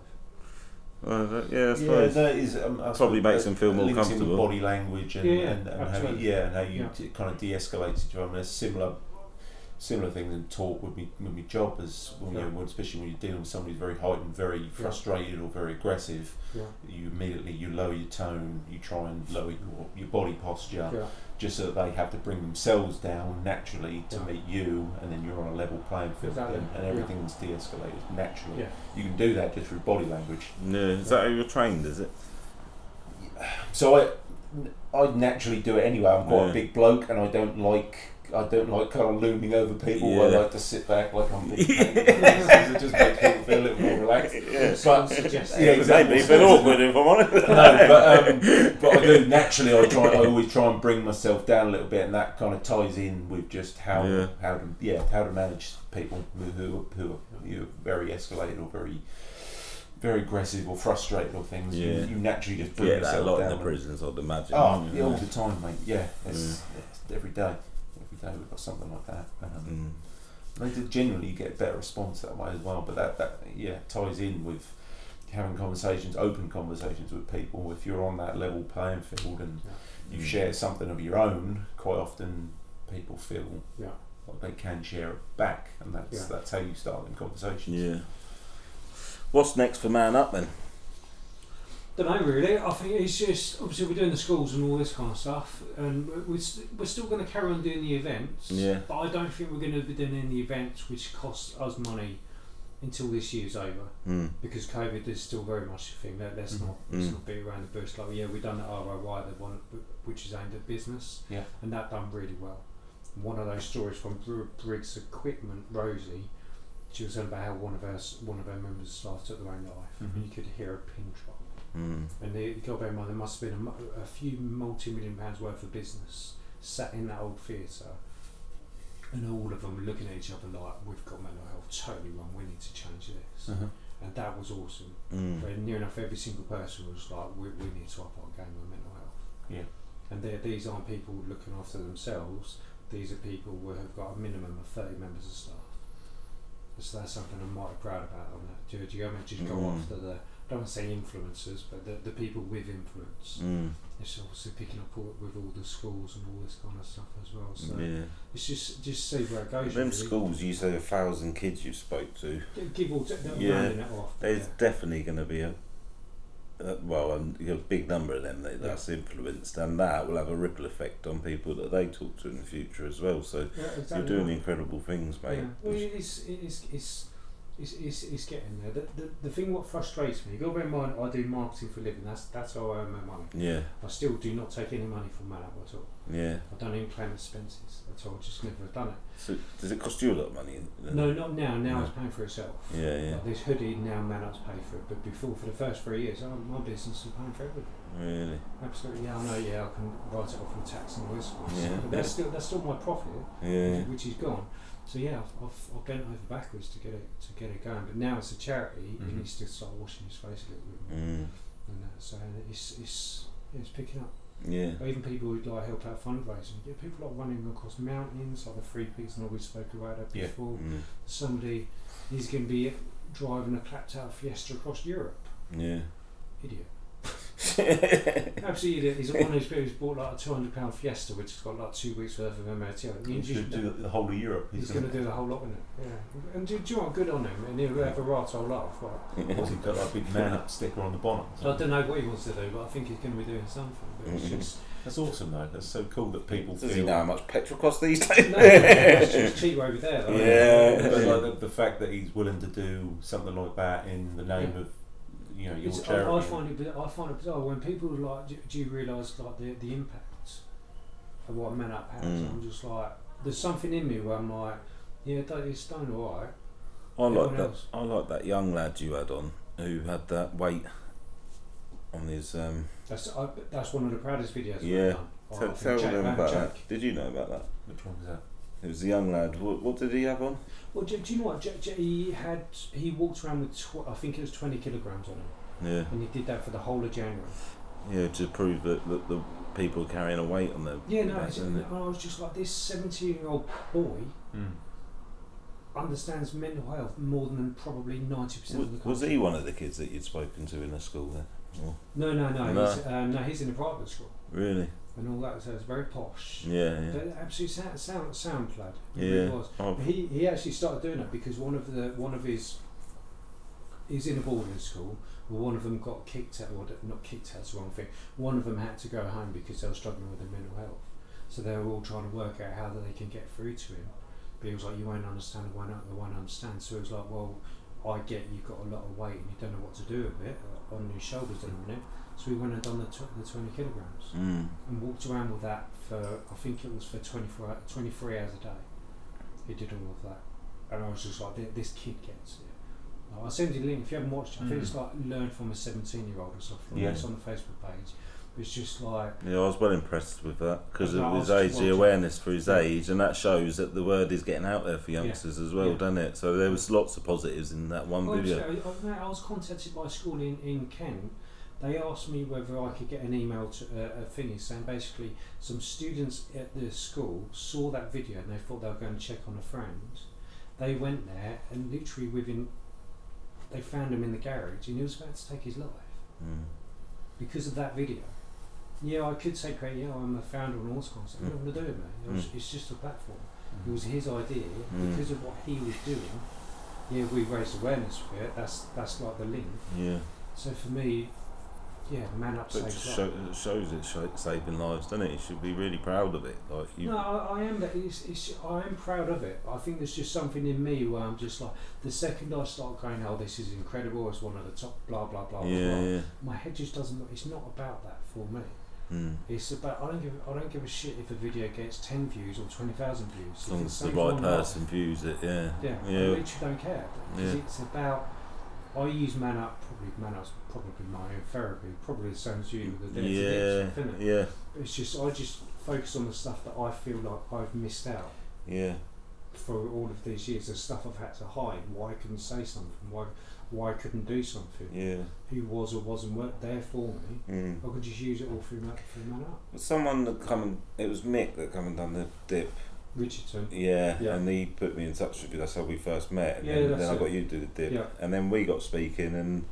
Uh, yeah, I Yeah, suppose. that is um, I Probably makes them feel more links in with comfortable. body language and, Yeah, yeah, and, and how you, yeah, and how you Yeah. d- kind of de-escalate situation. There's similar similar things in talk with me with my job as when Yeah. you when, especially when you're dealing with somebody who's very heightened, very frustrated or very aggressive. Yeah, You immediately you lower your tone, you try and lower your, your body posture, yeah, just so that they have to bring themselves down naturally to Yeah. meet you, and then you're on a level playing field, Exactly. and, and Yeah. everything's de-escalated naturally. yeah. You can do that just through body language. Yeah, is that how you're trained, is it? So I, I naturally do it anyway. I'm quite Yeah. a big bloke, and I don't like. I don't like kind of looming over people. I like to sit back like I'm. it just makes people feel a little more relaxed. Yeah. Someone suggests Yeah, exactly. Maybe a bit awkward if I'm honest. no, but um, but I do naturally. I try. I always try and bring myself down a little bit, and that kind of ties in with just how Yeah. how to yeah how to manage people who who who are you very escalated or very very aggressive or frustrated or things. Yeah. You, you naturally just bring Get that a lot down. in the prisons, I'd imagine. Oh, wouldn't yeah, all the time, mate. Yeah, it's, it's every day. Every day we've got something like that. Um, Mm. They do, generally, get a better response that way as well. But that, that yeah ties in with having conversations, open conversations with people. If you're on that level playing field and you Mm. share something of your own, quite often people feel Yeah. like they can share it back, and that's Yeah. that's how you start them conversations. Yeah. What's next for Man Up then? Don't know really. I think it's just obviously we're doing the schools and all this kind of stuff, and we're, st- we're still going to carry on doing the events. Yeah. But I don't think we're going to be doing any events which cost us money until this year's over Mm. because COVID is still very much a thing. Let, let's Mhm. not let's Mm. not beat around the bush. Like yeah, we've done the ROI, the one which is aimed at business, Yeah. and that done really well. One of those stories from Br- Briggs Equipment, Rosie, she was saying about how one of our one of our members staff took their own life. Mhm. You could hear a pin drop. Mm. And the, you got to bear in mind there must have been a, a few multi-million pounds worth of business sat in that old theatre, and all of them looking at each other like, "We've got mental health totally wrong. We need to change this." Uh-huh. And that was awesome. Mm. Where near enough every single person was like, "We, we need to up our game with mental health." Yeah. And they're- these aren't people looking after themselves. These are people who have got a minimum of thirty members of staff. So that's something I'm mighty proud about on that. Do, do you ever just go Mm. after the, I don't want to say influencers, but the, the people with influence. Mm. It's obviously picking up all, with all the schools and all this kind of stuff as well. So Yeah. it's just just see where it goes. Them really. schools, you say a thousand kids you spoke to. Give, give all t- Yeah. off. There's yeah. definitely going to be a, a well, a, a big number of them that, that's influenced, and that will have a ripple effect on people that they talk to in the future as well. So Yeah, exactly you're doing right. incredible things, mate. Yeah. Well, it's, it's, it's, it's, it's, it's getting there. The, the, the thing what frustrates me, you've got to bear in mind, I do marketing for a living. That's that's how I earn my money. Yeah, I still do not take any money from Up at all. yeah. I don't even claim expenses at all. I just never have done it. So does it cost you a lot of money? then? No, not now. Now No. it's paying for itself. Yeah, yeah. Like this hoodie now Man Up's paid for it, but before for the first three years, oh, my business was paying for everything. Really? Absolutely, yeah, I know. Yeah, I can write it off from tax and all this. Yeah. But that's still that's still my profit, Yeah. which, which is gone. So yeah, I've, I've, I've bent over backwards to get it to get it going. But now it's a charity, Mhm. he needs to start washing his face a little bit more. Mm. And that, so it's it's it's picking up. Yeah. But even people who like help out fundraising, yeah, people like running across mountains, like the Free Peaks and all we spoke about that Yeah. before. Mm. Somebody is going to be driving a clapped out Fiesta across Europe. Yeah. Idiot. Absolutely idiot. He's one of those people who's bought like a two hundred pound Fiesta, which has got like two weeks worth of MOT. on it. You He just- do the whole of Europe. He's going to do the whole lot with it. Yeah. And do, do you know what? Good on him. And he'll have a right old laugh. Right. What's he got? Like a big man up sticker on the bonnet. So I don't know what he wants to do, but I think he's going to be doing something. But it's Mhm. just That's awesome though. That's so cool that people Does feel. he know how much petrol costs these days? no, it's just cheap over there. Though, Yeah. but like the, the fact that he's willing to do something like that in the name Yeah. of, you know, your It's, charity. I, I find it. bi- I find it bizarre when people are like, do, do you realise like the the impact of what Man Up has? Mm. I'm just like, there's something in me where I'm like, yeah, that- it's done all right. I like Everyone that. else. I like that young lad you had on who had that weight on his. Um, That's I, that's one of the proudest videos. Yeah. I've done. Oh, I tell think tell Jack- them about Jack. that. Did you know about that? Which one was that? It was a young lad. What, what did he have on? Well, do, do you know what? J- J- he had he walked around with tw- I think it was twenty kilograms on him, Yeah, and he did that for the whole of January. yeah, to prove that, that the people carrying a weight on them. Yeah, no, back, it's, and? I was just like, this seventeen-year-old boy Mm. understands mental health more than probably ninety percent Was, of the was he one of the kids that you'd spoken to in the school then? Or, No, no, no. No. He's, um, no, he's in a private school really? And all that. So it's very posh. Yeah, yeah. But absolutely sound, sound, sound lad. He Yeah. really was. Oh, He he actually started doing it because one of the one of his he's in a boarding school. Well, one of them got kicked out, or not kicked out, the wrong thing. One of them had to go home because they were struggling with their mental health. So they were all trying to work out how they can get through to him. But he was like, "You won't understand. I won't, I won't understand." So it was like, "Well, I get you've got a lot of weight and you don't know what to do with it uh, on your shoulders at the minute." So we went and done the, tw- the twenty kilograms mm, and walked around with that for I think it was for 24, hou- 23 hours a day. He did all of that, and I was just like, this kid gets it. Like, I'll send you the link if you haven't watched it. I think Mm. it's like learn from a seventeen-year-old or something. Yeah. It's on the Facebook page. It's just like yeah, I was well impressed with that because of his was age, the awareness for his Yeah. age, and that shows that the word is getting out there for Yeah. youngsters as well, Yeah. doesn't it? So there was lots of positives in that one Well, video. I, I, I was contacted by a school in, in Kent. They asked me whether I could get an email to uh, a thing saying basically some students at the school saw that video and they thought they were going to check on a friend. They went there and literally within they found him in the garage and he was about to take his life Mm. because of that video. Yeah, I could say, great, yeah, I'm a founder and all this kind of. I don't want to do it, man. It was, Mm. It's just a platform. It was his idea Mm. because of what he was doing. Yeah, we raised awareness for it. That's that's like the link. Yeah, So for me, yeah, man up But it just show, it shows it's saving lives, doesn't it? You should be really proud of it. Like you, No, I, I am. but It's, it's, I am proud of it. I think there's just something in me where I'm just like the second I start going, "Oh, this is incredible! It's one of the top." Blah blah blah. blah, yeah, blah. yeah. My head just doesn't. It's not about that for me. Mm. It's about I don't give I don't give a shit if a video gets ten views or twenty thousand views. As long as the right one life, person views it, yeah. Yeah, yeah. I literally don't care because Yeah. it's about. I use Man Up probably Man Up's probably my own therapy, probably the same as you with the Dare to Yeah, Dip stuff, isn't it? yeah, It's just I just focus on the stuff that I feel like I've missed out yeah, for all of these years. The stuff I've had to hide. Why I couldn't say something? Why why I couldn't do something? yeah. Who was or wasn't wor- there for me? Mm. I could just use it all through Man, through Man Up. Someone that come and it was Mick that come and done the dip. Richardson. Yeah, Yeah. and he put me in touch with you. That's how we first met. And Yeah, then, then I got you to do the dip, Yeah. and then we got speaking, and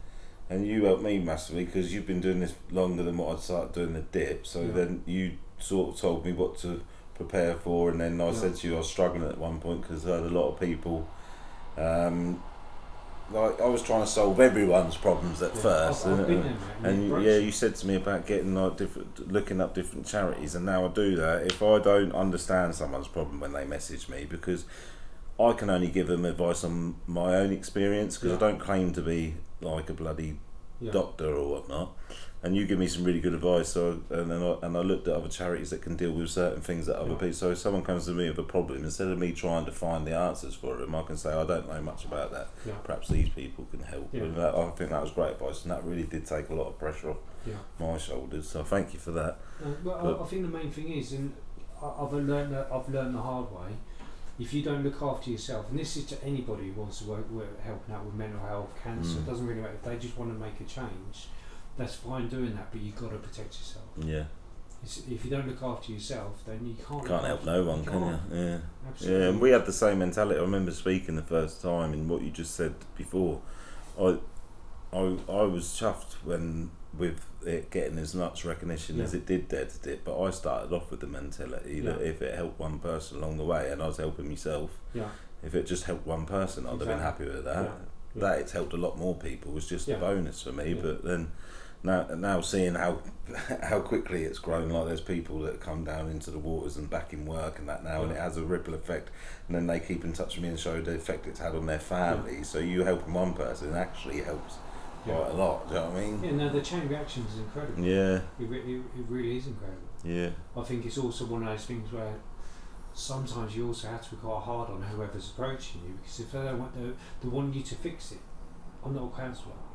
and you helped me massively because you've been doing this longer than what I started doing the dip. So Yeah. then you sort of told me what to prepare for, and then I said to you I was struggling at one point because I had a lot of people. Um, like I was trying to solve everyone's problems at Yeah, first, I've, I've and- there, and yeah, you said to me about getting like different, looking up different charities, and now I do that. If I don't understand someone's problem when they message me, because I can only give them advice on my own experience, because Yeah. I don't claim to be like a bloody Yeah. doctor or whatnot. And you give me some really good advice. So and then I, and I looked at other charities that can deal with certain things that other people. So if someone comes to me with a problem, instead of me trying to find the answers for them, I can say I don't know much about that. Yeah. Perhaps these people can help. Yeah. And that, I think that was great advice, and that really did take a lot of pressure off Yeah. my shoulders. So thank you for that. Uh, well, I, I think the main thing is, and I've learned that I've learned the hard way. If you don't look after yourself, and this is to anybody who wants to work, work helping out with mental health, cancer, Mm. it doesn't really matter. If they just want to make a change, that's fine doing that, but you've got to protect yourself. Yeah, It's, if you don't look after yourself, then you can't. can't help no one, you can can't. you? Yeah. Absolutely. Yeah, and we had the same mentality. I remember speaking the first time, and what you just said before. I, I, I was chuffed when with it getting as much recognition as it did to Dip. But I started off with the mentality that if it helped one person along the way, and I was helping myself, Yeah. if it just helped one person, I'd have been happy with that. Yeah. Yeah. That it's helped a lot more people was just Yeah. a bonus for me. Yeah. But then now, now seeing how how quickly it's grown, like there's people that come down into the waters and back in work and that now, and it has a ripple effect. And then they keep in touch with me and show the effect it's had on their family. So you helping one person actually helps Yeah. quite a lot. Do you know what I mean? Yeah, no, the chain reaction is incredible. Yeah, It, re- it, it really is incredible. yeah, I think it's also one of those things where sometimes you also have to be quite hard on whoever's approaching you because if they don't want they want you to fix it. I'm not a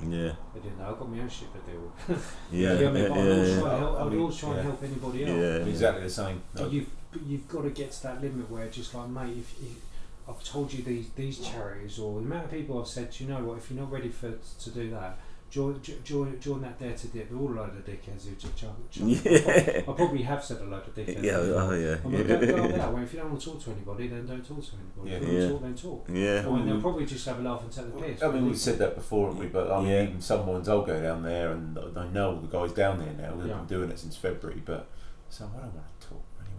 yeah, I didn't. I've got my own shit to deal with. yeah, You know what I mean? yeah, I'd always yeah. try and help, I I'd always try and help anybody else. Yeah. Exactly the same. But you've but you've got to get to that limit where just like mate, if, if I've told you these these charities or the amount of people I've said, you know what? If you're not ready for to do that, join jo- join join that dare to dip. They're all a load of dickheads who just chug, chug. Yeah. I probably have said a load of dickheads. Yeah, oh yeah, I'm like, go, go yeah, that. If you don't want to talk to anybody, then don't talk to anybody. If you Yeah. want to talk, then talk. yeah, I mean, they'll probably just have a laugh and take the piss. I mean, we've said that before, haven't we? But I mean, Yeah. even someone's, I'll go down there and I know all the guys down there now. We've Yeah. been doing it since February, but so I don't want to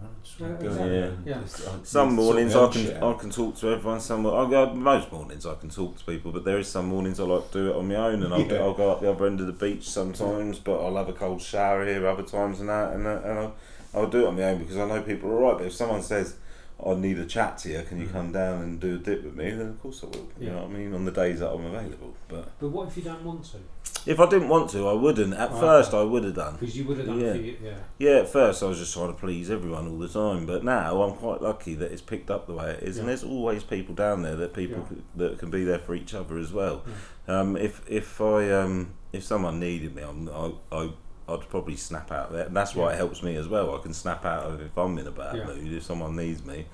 talk to anyone. I just want Yeah, to go exactly. there and Yeah. just, I Some need to sort mornings I can shit I can talk to everyone. Some I go, most mornings I can talk to people, but there is some mornings I like to do it on my own, and I'll, Yeah. I'll go up the other end of the beach sometimes. But I'll have a cold shower here other times and that, and uh, and I'll, I'll do it on my own because I know people are alright. But if someone says I need a chat to you, can you Mhm. come down and do a dip with me? Then of course I will. You Yeah. know what I mean? On the days that I'm available. But But what if you don't want to? If I didn't want to, I wouldn't. At Right. first, I would have done. Because you would have done Yeah. yeah. Yeah, at first I was just trying to please everyone all the time, but now I'm quite lucky that it's picked up the way it is, and there's always people down there that people Yeah. c- that can be there for each other as well. Um, if if I um, if someone needed me, I'm, I I I'd probably snap out of it, and that's why Yeah. it helps me as well. I can snap out of it if I'm in a bad Yeah. mood. If someone needs me,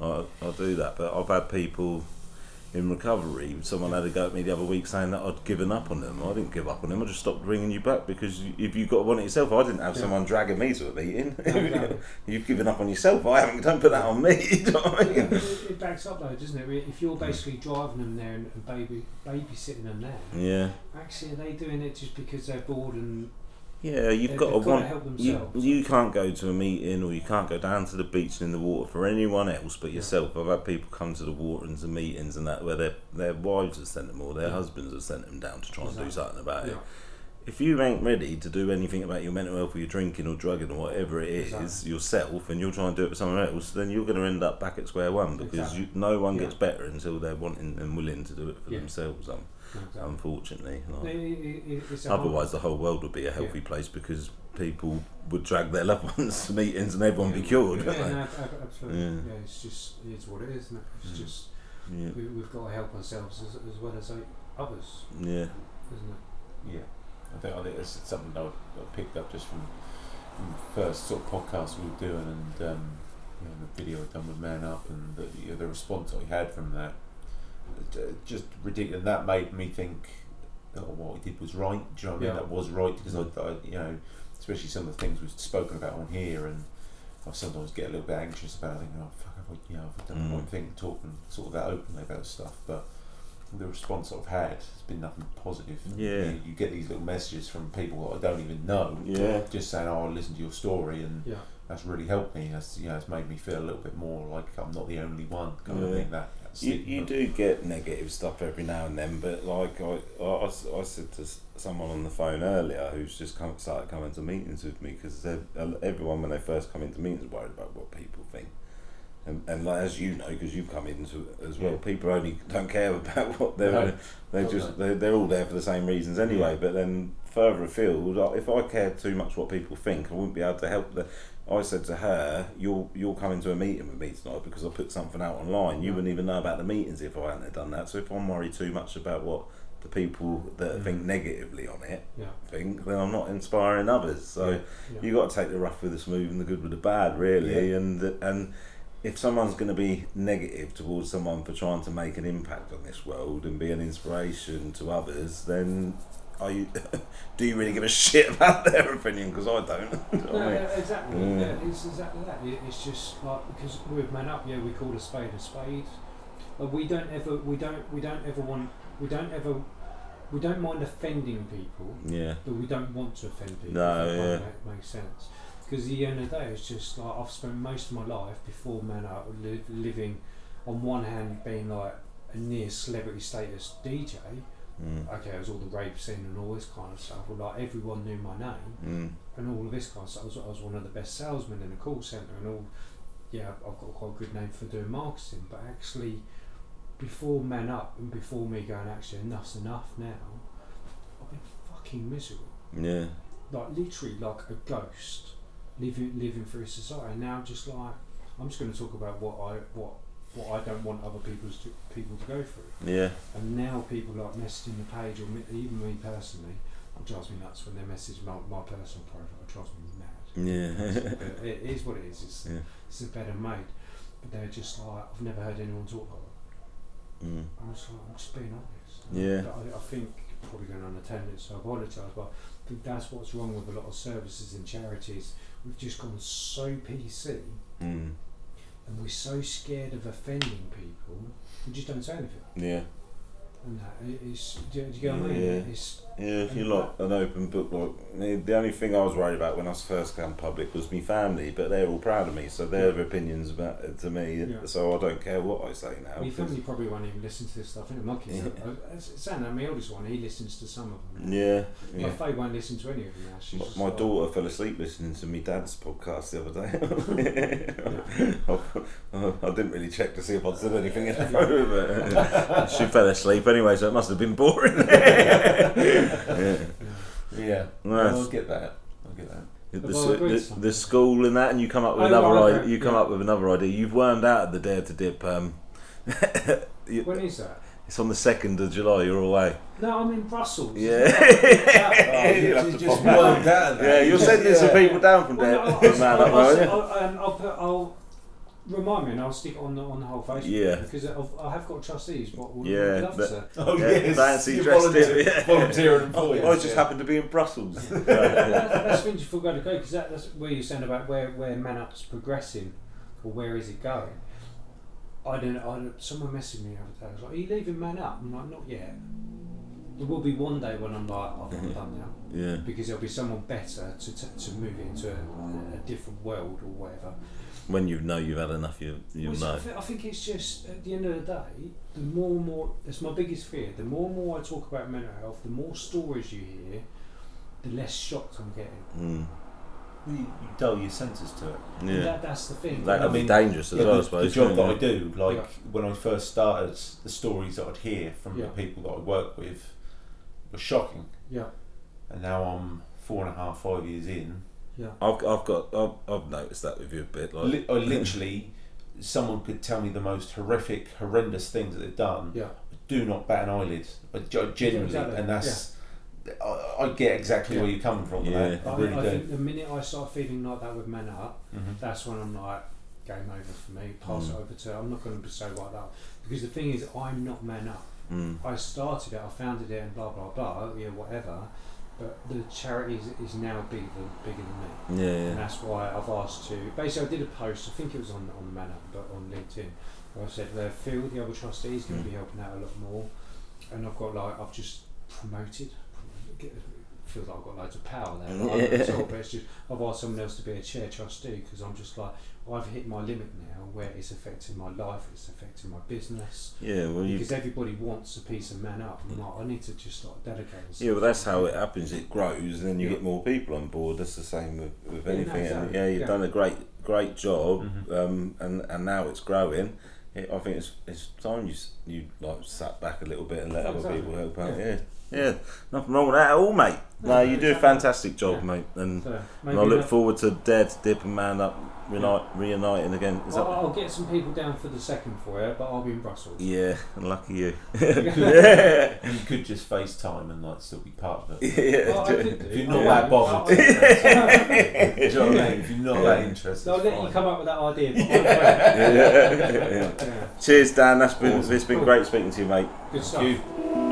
I I'll do that. But I've had people. In recovery, someone had a go at me the other week saying that I'd given up on them. I didn't give up on them. I just stopped ringing you back because you- if you got one it yourself, I didn't have Yeah. someone dragging me to a meeting. No, no. You've given up on yourself. I haven't. Don't put that on me. You know I mean? but it, it backs up though, doesn't it? If you're basically driving them there and, and baby babysitting them there, Yeah. actually are they doing it just because they're bored and Yeah, you've got to want. help You, you can't go to a meeting or you can't go down to the beach and in the water for anyone else but yourself. I've had people come to the water and to meetings and that where their their wives have sent them or their Yeah. husbands have sent them down to try and do something about yeah. it. if you ain't ready to do anything about your mental health or your drinking or drugging or whatever it is Exactly. yourself and you're trying to do it for someone else, then you're going to end up back at square one because Exactly. you, no one Yeah. gets better until they're wanting and willing to do it for themselves. Um, Exactly. unfortunately, like, it- it- it's a whole- otherwise the whole world would be a healthy place because people would drag their loved ones to meetings and everyone would be cured. Yeah, wouldn't no, absolutely. Yeah. Yeah. it's just it's what it is. Isn't it? It's Mm. just yeah. we, we've got to help ourselves as, as well as like, others, yeah. isn't it? Yeah, I think I think that's something I, I picked up just from, from the first sort of podcast we were doing, and um, you know, the video I'd done with Man Up, and the, you know, the response I had from that, just ridiculous. And that made me think, oh, what I did was right. Do you know what I mean? That was right because I, I, you know, especially some of the things we've spoken about on here, and I sometimes get a little bit anxious about thinking, oh fuck, have I, you know, have I done the Mm. right thing, talking sort of that openly about stuff, but the response I've had has been nothing positive. Yeah. You, you get these little messages from people that I don't even know, Yeah. just saying, "Oh, I listened to your story," and Yeah. that's really helped me. That's you know, it's made me feel a little bit more like I'm not the only one. Kind of Yeah. thing. That, that You, you do get negative stuff every now and then, but like I, I, I said to someone on the phone earlier who's just come, started coming to meetings with me because everyone when they first come into meetings is worried about what people think. And, and like, as you know, because you've come into it as well, Yeah. people only don't care about what they're. No. They just they're, they're all there for the same reasons anyway. Yeah. But then further afield, if I cared too much what people think, I wouldn't be able to help the. I said to her, "You'll you'll come into a meeting with me tonight because I put something out online. You Yeah. wouldn't even know about the meetings if I hadn't done that. So if I'm worried too much about what the people that Mm. think negatively on it Yeah. think, then I'm not inspiring others. So Yeah. you got to take the rough with the smooth and the good with the bad, really. Yeah. And and if someone's going to be negative towards someone for trying to make an impact on this world and be an inspiration to others, then are you? do you really give a shit about their opinion? Because I don't. You know what No, I mean? yeah, exactly. Mm. Yeah, it's exactly that. It, it's just like because with Man Up, yeah, we call a spade a spade. But we don't ever, we don't, we don't ever want, we don't ever, we don't mind offending people, yeah. but we don't want to offend people. No, that yeah. make, makes sense. Because at the end of the day, it's just like I've spent most of my life before Man Up li- living, on one hand, being like a near celebrity status DJ. Mm. Okay, it was all the rave scene and all this kind of stuff. Well, like everyone knew my name Mm. and all of this kind of stuff. I was, I was one of the best salesmen in the call centre and all. Yeah, I've got quite a good name for doing marketing, but actually, before Man Up and before me going, actually, enough's enough now, I've been fucking miserable. Yeah. Like, literally, like a ghost living living through society. Now, just like, I'm just going to talk about what I what what I don't want other people's to, people to go through. Yeah. And now people like messaging the page, or me, even me personally, it drives me nuts when they message my, my personal profile. It drives me mad. Yeah. But it is what it is. It's, Yeah. it's a better made. But they're just like, I've never heard anyone talk like that. mm. I'm just like, I'm just being honest. Yeah. But I, I think, probably going on a tangent, so I apologise, but I think that's what's wrong with a lot of services and charities. We've just gone so PC Mm. And we're so scared of offending people, we just don't say anything. Yeah. And that it is, do, you- do you get what I mean? Yeah. It's, Yeah, if you're like an open book, like the- only thing I was worried about when I first came public was my family, but they're all proud of me, so their Yeah. opinions about it to me. Yeah. So I don't care what I say now. My 'cause- family probably won't even listen to this stuff. I think my kids, Yeah. uh, my eldest one, he listens to some of them. yeah, My yeah. Faye won't listen to any of them now. She's My, my like- daughter fell asleep listening to me dad's podcast the other day. I, I didn't really check to see if I'd said anything in the phone, but she fell asleep anyway, so it must have been boring. yeah. Yeah, Nice. I'll get that. I'll get that. The, Have the, the school and that, and you come up with Oh, another right, idea. You come yeah. up with another idea. You've wormed out the Dare to Dip. Um, you- When is that? it's on the second of July. You're away. No, I'm in Brussels. Yeah. Oh, you you just, just wormed out. Yeah, you're sending some people down from Well, there. no, I'll, I'll, I'll, won't? I'll, um, I'll, put, I'll remind me and I'll stick it on the on the whole Facebook. Yeah. Because I've, I have got trustees. What would Yeah, love that- to. Oh Yeah, yes, fancy you're dressed volunteer- yeah. volunteering Oh, for you. I just yeah. happened to be in Brussels. That- that's things you forgot to go because that, that's where you're saying about where where Man Up's progressing or where is it going. I didn't. I don't, someone messaged me the other day. I was like, "Are you leaving Man Up?" I'm like, "Not yet." There will be one day when I'm like, "I've I'm done now," yeah. because there'll be someone better to to, to move into a, a different world or whatever. When you know you've had enough, you you'll Well, know. I, thi- I think it's just at the end of the day, the more and more. It's my biggest fear. The more and more I talk about mental health, the more stories you hear the less shocked I'm getting. Mm. You, you dull your senses to it. And Yeah. That, that's the thing. That I could be mean, dangerous as Yeah, well, I the, suppose. the job that yeah. I do, like Yeah. when I first started, the stories that I'd hear from Yeah. the people that I work with were shocking. yeah, And now I'm four and a half, five years in. Yeah, I've, I've got I've, I've noticed that with you a bit. Like, Li- I literally, someone could tell me the most horrific, horrendous things that they've done. yeah. Do not bat an eyelid. I ge- genuinely, exactly, and that's. I, I get exactly Yeah. where you're coming from. with Yeah. that. I, I really I do. think the minute I start feeling like that with Man Up, Mhm. that's when I'm like, game over for me. Pass Mm. it over to. I'm not going to be so like that because the thing is, I'm not Man Up. mm, I started it, I founded it, and blah blah blah. Yeah, whatever. But the charity is, is now bigger than bigger than me. yeah, And that's why I've asked to. Basically, I did a post. I think it was on on the Man Up, but on LinkedIn, where I said uh, Phil, the other trustee, is going to Mm. be helping out a lot more, and I've got like I've just promoted. Get, feels like I've got loads of power there. But it's just I've asked someone else to be a chair trustee because I'm just like I've hit my limit now where it's affecting my life, it's affecting my business. Yeah, well, you Because everybody wants a piece of man up. I'm like, I need to just start dedicating. Yeah, well, that's how it happens. It grows, and then you Yeah. get more people on board. That's the same with, with Yeah, no, anything. and exactly. yeah, you've Yeah. done a great great job, Mhm. um, and and now it's growing. It, I think it's it's time you you like sat back a little bit and let other people help out. Yeah. Yeah. yeah, nothing wrong with that at all, mate. No, No, you do a fantastic job, Yeah. mate, and, So and I look forward to Dare to Dip and Man Up reunite, reuniting again. Is Well, that? I'll get some people down for the second for you, but I'll be in Brussels. Yeah, lucky you. And you could just FaceTime and like still be part of it. yeah, Well, If you're not I that won't. bothered. I'll- Do you know what I mean? If you're not Yeah. that interested, I'll it's let you come up with that idea. But yeah, yeah. yeah. Cheers, Dan. That's been Awesome. it's been Cool. great speaking to you, mate. Good stuff. Thank you.